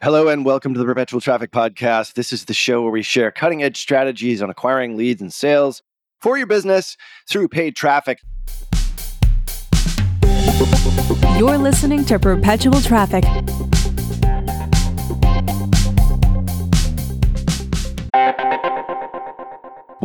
Hello and welcome to the Perpetual Traffic Podcast. This is the show where we share cutting edge strategies on acquiring leads and sales for your business through paid traffic. You're listening to Perpetual Traffic.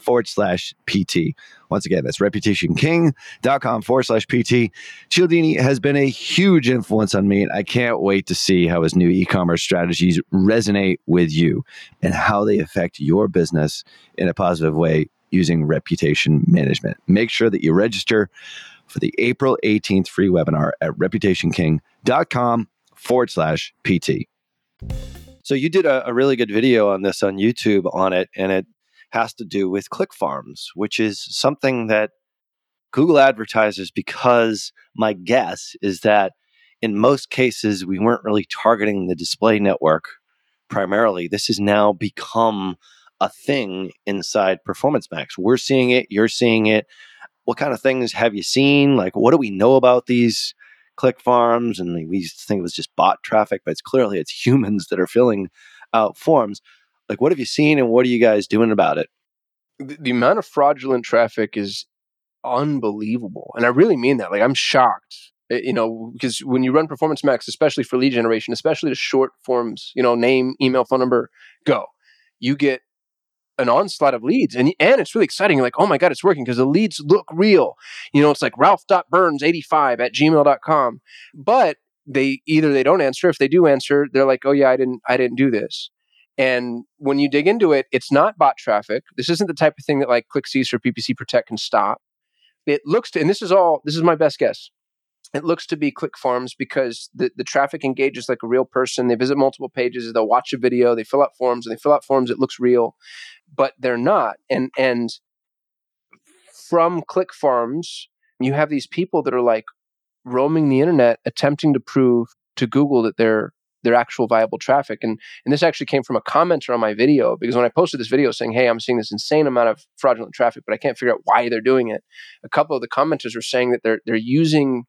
forward slash PT. Once again, that's reputationking.com forward slash PT. Cialdini has been a huge influence on me, and I can't wait to see how his new e commerce strategies resonate with you and how they affect your business in a positive way using reputation management. Make sure that you register for the April 18th free webinar at reputationking.com forward slash PT. So you did a, a, really good video on this on YouTube on it, and it has to do with click farms, which is something that Google advertises because my guess is that in most cases we weren't really targeting the display network primarily. This has now become a thing inside Performance Max. We're seeing it, you're seeing it. What kind of things have you seen? Like, what do we know about these click farms? And we think it was just bot traffic, but it's clearly it's humans that are filling out forms. Like, what have you seen, and what are you guys doing about it? The, the amount of fraudulent traffic is unbelievable, and I really mean that. Like, I'm shocked eh, you know, because when you run Performance Max, especially for lead generation, especially the short forms, you know, name, email, phone number, go. You get an onslaught of leads and and it's really exciting You're like oh my god it's working because the leads look real you know it's like ralph.burns85 at gmail.com but they either they don't answer if they do answer they're like oh yeah i didn't i didn't do this and when you dig into it it's not bot traffic this isn't the type of thing that like ClickCease or ppc protect can stop it looks to and this is all this is my best guess it looks to be click farms because the, the traffic engages like a real person. They visit multiple pages, they'll watch a video, they fill out forms, and they fill out forms, it looks real, but they're not. And and from click farms, you have these people that are like roaming the internet attempting to prove to Google that they're their actual viable traffic. And and this actually came from a commenter on my video because when I posted this video saying, "Hey, I'm seeing this insane amount of fraudulent traffic, but I can't figure out why they're doing it," a couple of the commenters were saying that they're they're using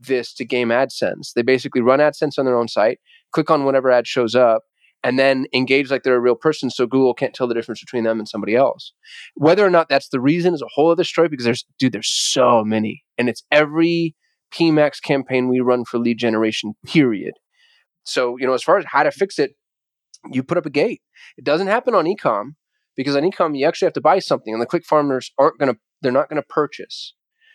this to game AdSense. They basically run AdSense on their own site, click on whatever ad shows up, and then engage like they're a real person so Google can't tell the difference between them and somebody else. Whether or not that's the reason is a whole other story because there's, dude, there's so many. And it's every PMAX campaign we run for lead generation, period. So, you know, as far as how to fix it, you put up a gate. It doesn't happen on ecom because on ecom you actually have to buy something and the click farmers aren't going to, they're not going to purchase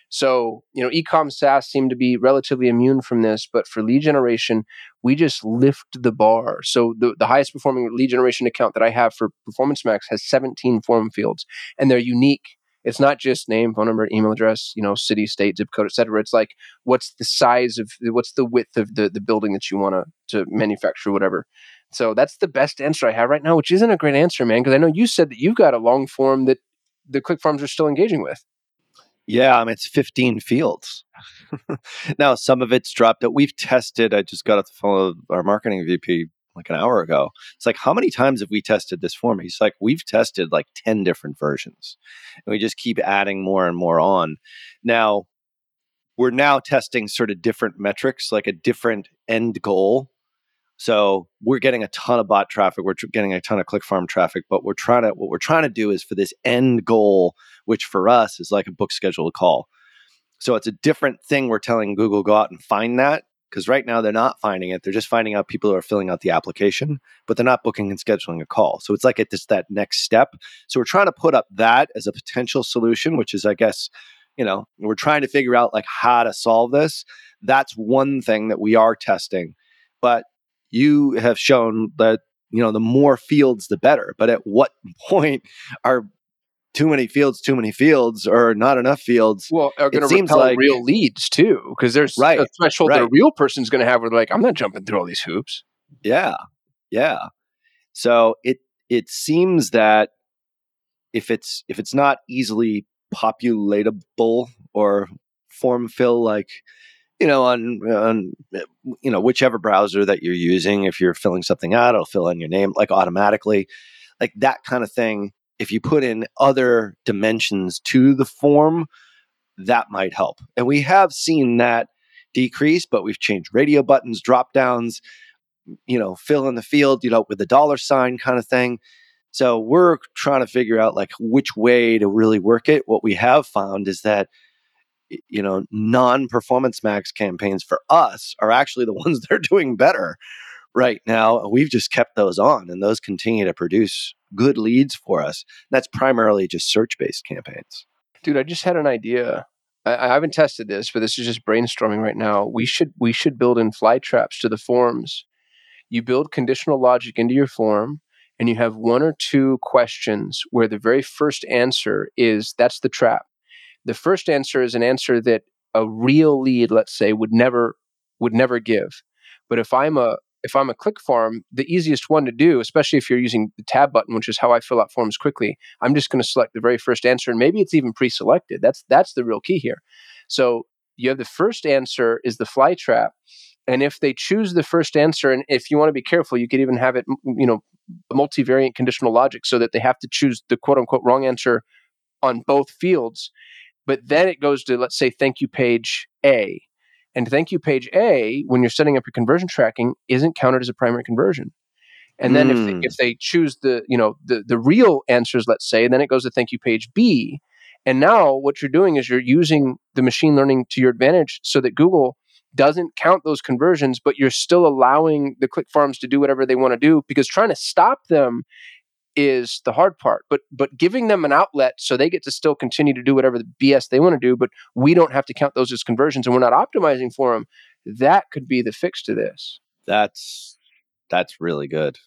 So, you know, ecom SaaS seem to be relatively immune from this, but for lead generation, we just lift the bar. So the, the highest performing lead generation account that I have for Performance Max has 17 form fields and they're unique. It's not just name, phone number, email address, you know, city, state, zip code, etc. It's like what's the size of what's the width of the, the building that you want to to manufacture, whatever. So that's the best answer I have right now, which isn't a great answer, man, because I know you said that you've got a long form that the click farms are still engaging with. Yeah, I mean, it's 15 fields. now, some of it's dropped that we've tested. I just got off the phone with our marketing VP like an hour ago. It's like, how many times have we tested this form? He's like, we've tested like 10 different versions. And we just keep adding more and more on. Now, we're now testing sort of different metrics, like a different end goal so we're getting a ton of bot traffic. We're tr- getting a ton of click farm traffic, but we're trying to what we're trying to do is for this end goal, which for us is like a book scheduled call. So it's a different thing. We're telling Google go out and find that because right now they're not finding it. They're just finding out people who are filling out the application, but they're not booking and scheduling a call. So it's like it's that next step. So we're trying to put up that as a potential solution, which is, I guess, you know, we're trying to figure out like how to solve this. That's one thing that we are testing. But you have shown that you know the more fields the better but at what point are too many fields too many fields or not enough fields well are going to repel like, real leads too because there's right, a threshold right. that a real person's going to have where they're like i'm not jumping through all these hoops yeah yeah so it it seems that if it's if it's not easily populatable or form fill like you know, on, on you know whichever browser that you're using. If you're filling something out, it'll fill in your name like automatically, like that kind of thing. If you put in other dimensions to the form, that might help. And we have seen that decrease, but we've changed radio buttons, drop downs, you know, fill in the field, you know, with the dollar sign kind of thing. So we're trying to figure out like which way to really work it. What we have found is that you know non-performance max campaigns for us are actually the ones that are doing better right now we've just kept those on and those continue to produce good leads for us that's primarily just search-based campaigns. Dude i just had an idea. I, I haven't tested this but this is just brainstorming right now. We should we should build in fly traps to the forms. You build conditional logic into your form and you have one or two questions where the very first answer is that's the trap. The first answer is an answer that a real lead, let's say, would never would never give. But if I'm a if I'm a click farm, the easiest one to do, especially if you're using the tab button, which is how I fill out forms quickly, I'm just going to select the very first answer, and maybe it's even pre-selected. That's that's the real key here. So you have the first answer is the fly trap, and if they choose the first answer, and if you want to be careful, you could even have it, you know, multivariate conditional logic, so that they have to choose the quote unquote wrong answer on both fields but then it goes to, let's say, thank you page A. And thank you page A, when you're setting up your conversion tracking, isn't counted as a primary conversion. And then mm. if, they, hmm. if they choose the, you know, the, the real answers, let's say, then it goes to thank you page B. And now what you're doing is you're using the machine learning to your advantage so that Google doesn't count those conversions, but you're still allowing the click farms to do whatever they want to do because trying to stop them is the hard part. But but giving them an outlet so they get to still continue to do whatever the BS they want to do, but we don't have to count those as conversions and we're not optimizing for them. That could be the fix to this. That's that's really good.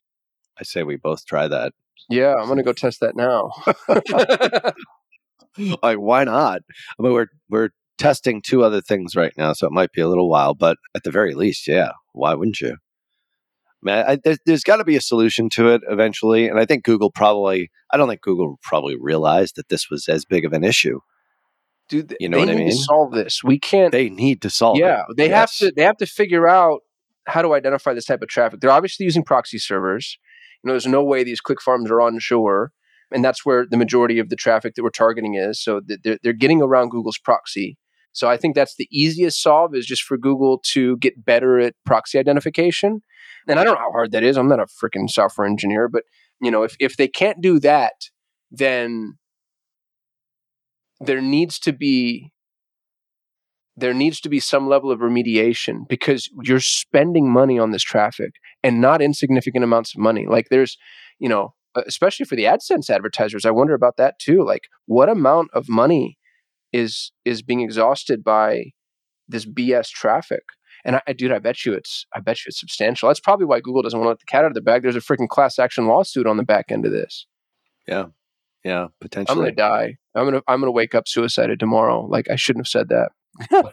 I say we both try that. Yeah, I'm gonna go test that now. like, why not? I mean, we're we're testing two other things right now, so it might be a little while, but at the very least, yeah, why wouldn't you? Man, I, there's, there's got to be a solution to it eventually. And I think Google probably, I don't think Google probably realized that this was as big of an issue. Dude, you know what I mean? solve this. We can't. They need to solve. Yeah, it. they yes. have to. They have to figure out how to identify this type of traffic. They're obviously using proxy servers. You know, there's no way these click farms are onshore, and that's where the majority of the traffic that we're targeting is. So they're, they're getting around Google's proxy. So I think that's the easiest solve is just for Google to get better at proxy identification and I don't know how hard that is. I'm not a freaking software engineer, but you know, if if they can't do that, then there needs to be there needs to be some level of remediation because you're spending money on this traffic and not insignificant amounts of money. Like there's, you know, especially for the AdSense advertisers, I wonder about that too. Like what amount of money is is being exhausted by this BS traffic. And I, dude, I bet you it's I bet you it's substantial. That's probably why Google doesn't want to let the cat out of the bag. There's a freaking class action lawsuit on the back end of this. Yeah. Yeah, potentially. I'm gonna die. I'm gonna I'm gonna wake up suicided tomorrow. Like I shouldn't have said that.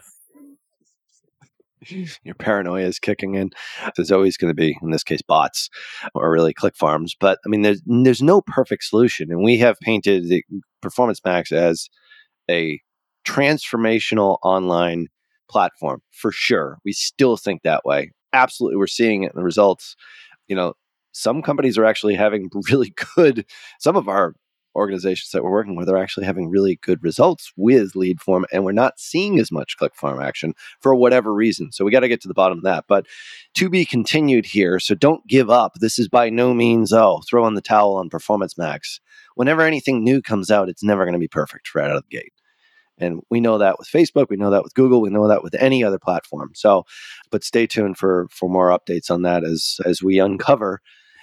Your paranoia is kicking in. There's always going to be, in this case, bots or really click farms. But I mean, there's there's no perfect solution, and we have painted the Performance Max as a transformational online platform for sure. We still think that way. Absolutely, we're seeing it in the results. You know, some companies are actually having really good. Some of our organizations that we're working with are actually having really good results with lead form and we're not seeing as much click farm action for whatever reason so we got to get to the bottom of that but to be continued here so don't give up this is by no means oh throw in the towel on performance max whenever anything new comes out it's never going to be perfect right out of the gate and we know that with facebook we know that with google we know that with any other platform so but stay tuned for for more updates on that as as we uncover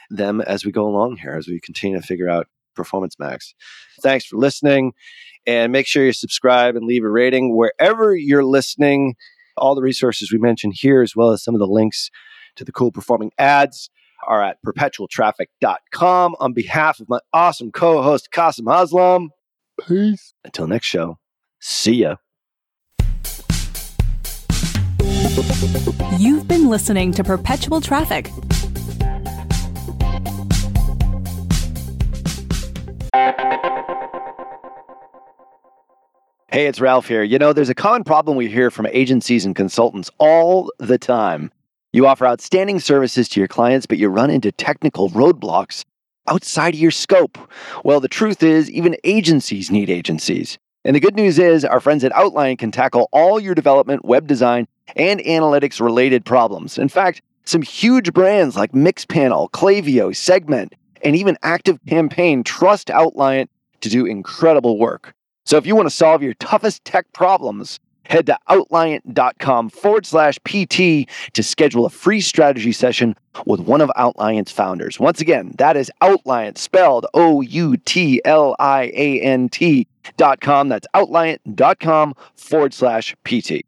them as we go along here as we continue to figure out Performance Max. Thanks for listening. And make sure you subscribe and leave a rating wherever you're listening. All the resources we mentioned here, as well as some of the links to the cool performing ads, are at perpetualtraffic.com. On behalf of my awesome co host, Kasim Aslam, peace. Until next show, see ya. You've been listening to Perpetual Traffic. Hey, it's Ralph here. You know, there's a common problem we hear from agencies and consultants all the time. You offer outstanding services to your clients, but you run into technical roadblocks outside of your scope. Well, the truth is, even agencies need agencies. And the good news is, our friends at Outliant can tackle all your development, web design, and analytics related problems. In fact, some huge brands like Mixpanel, Klaviyo, Segment, and even Active Campaign trust Outliant to do incredible work. So if you want to solve your toughest tech problems, head to outliant.com forward slash PT to schedule a free strategy session with one of Outliant's founders. Once again, that is Outliant, spelled O U T L I A N T dot com. That's outliant.com forward slash PT.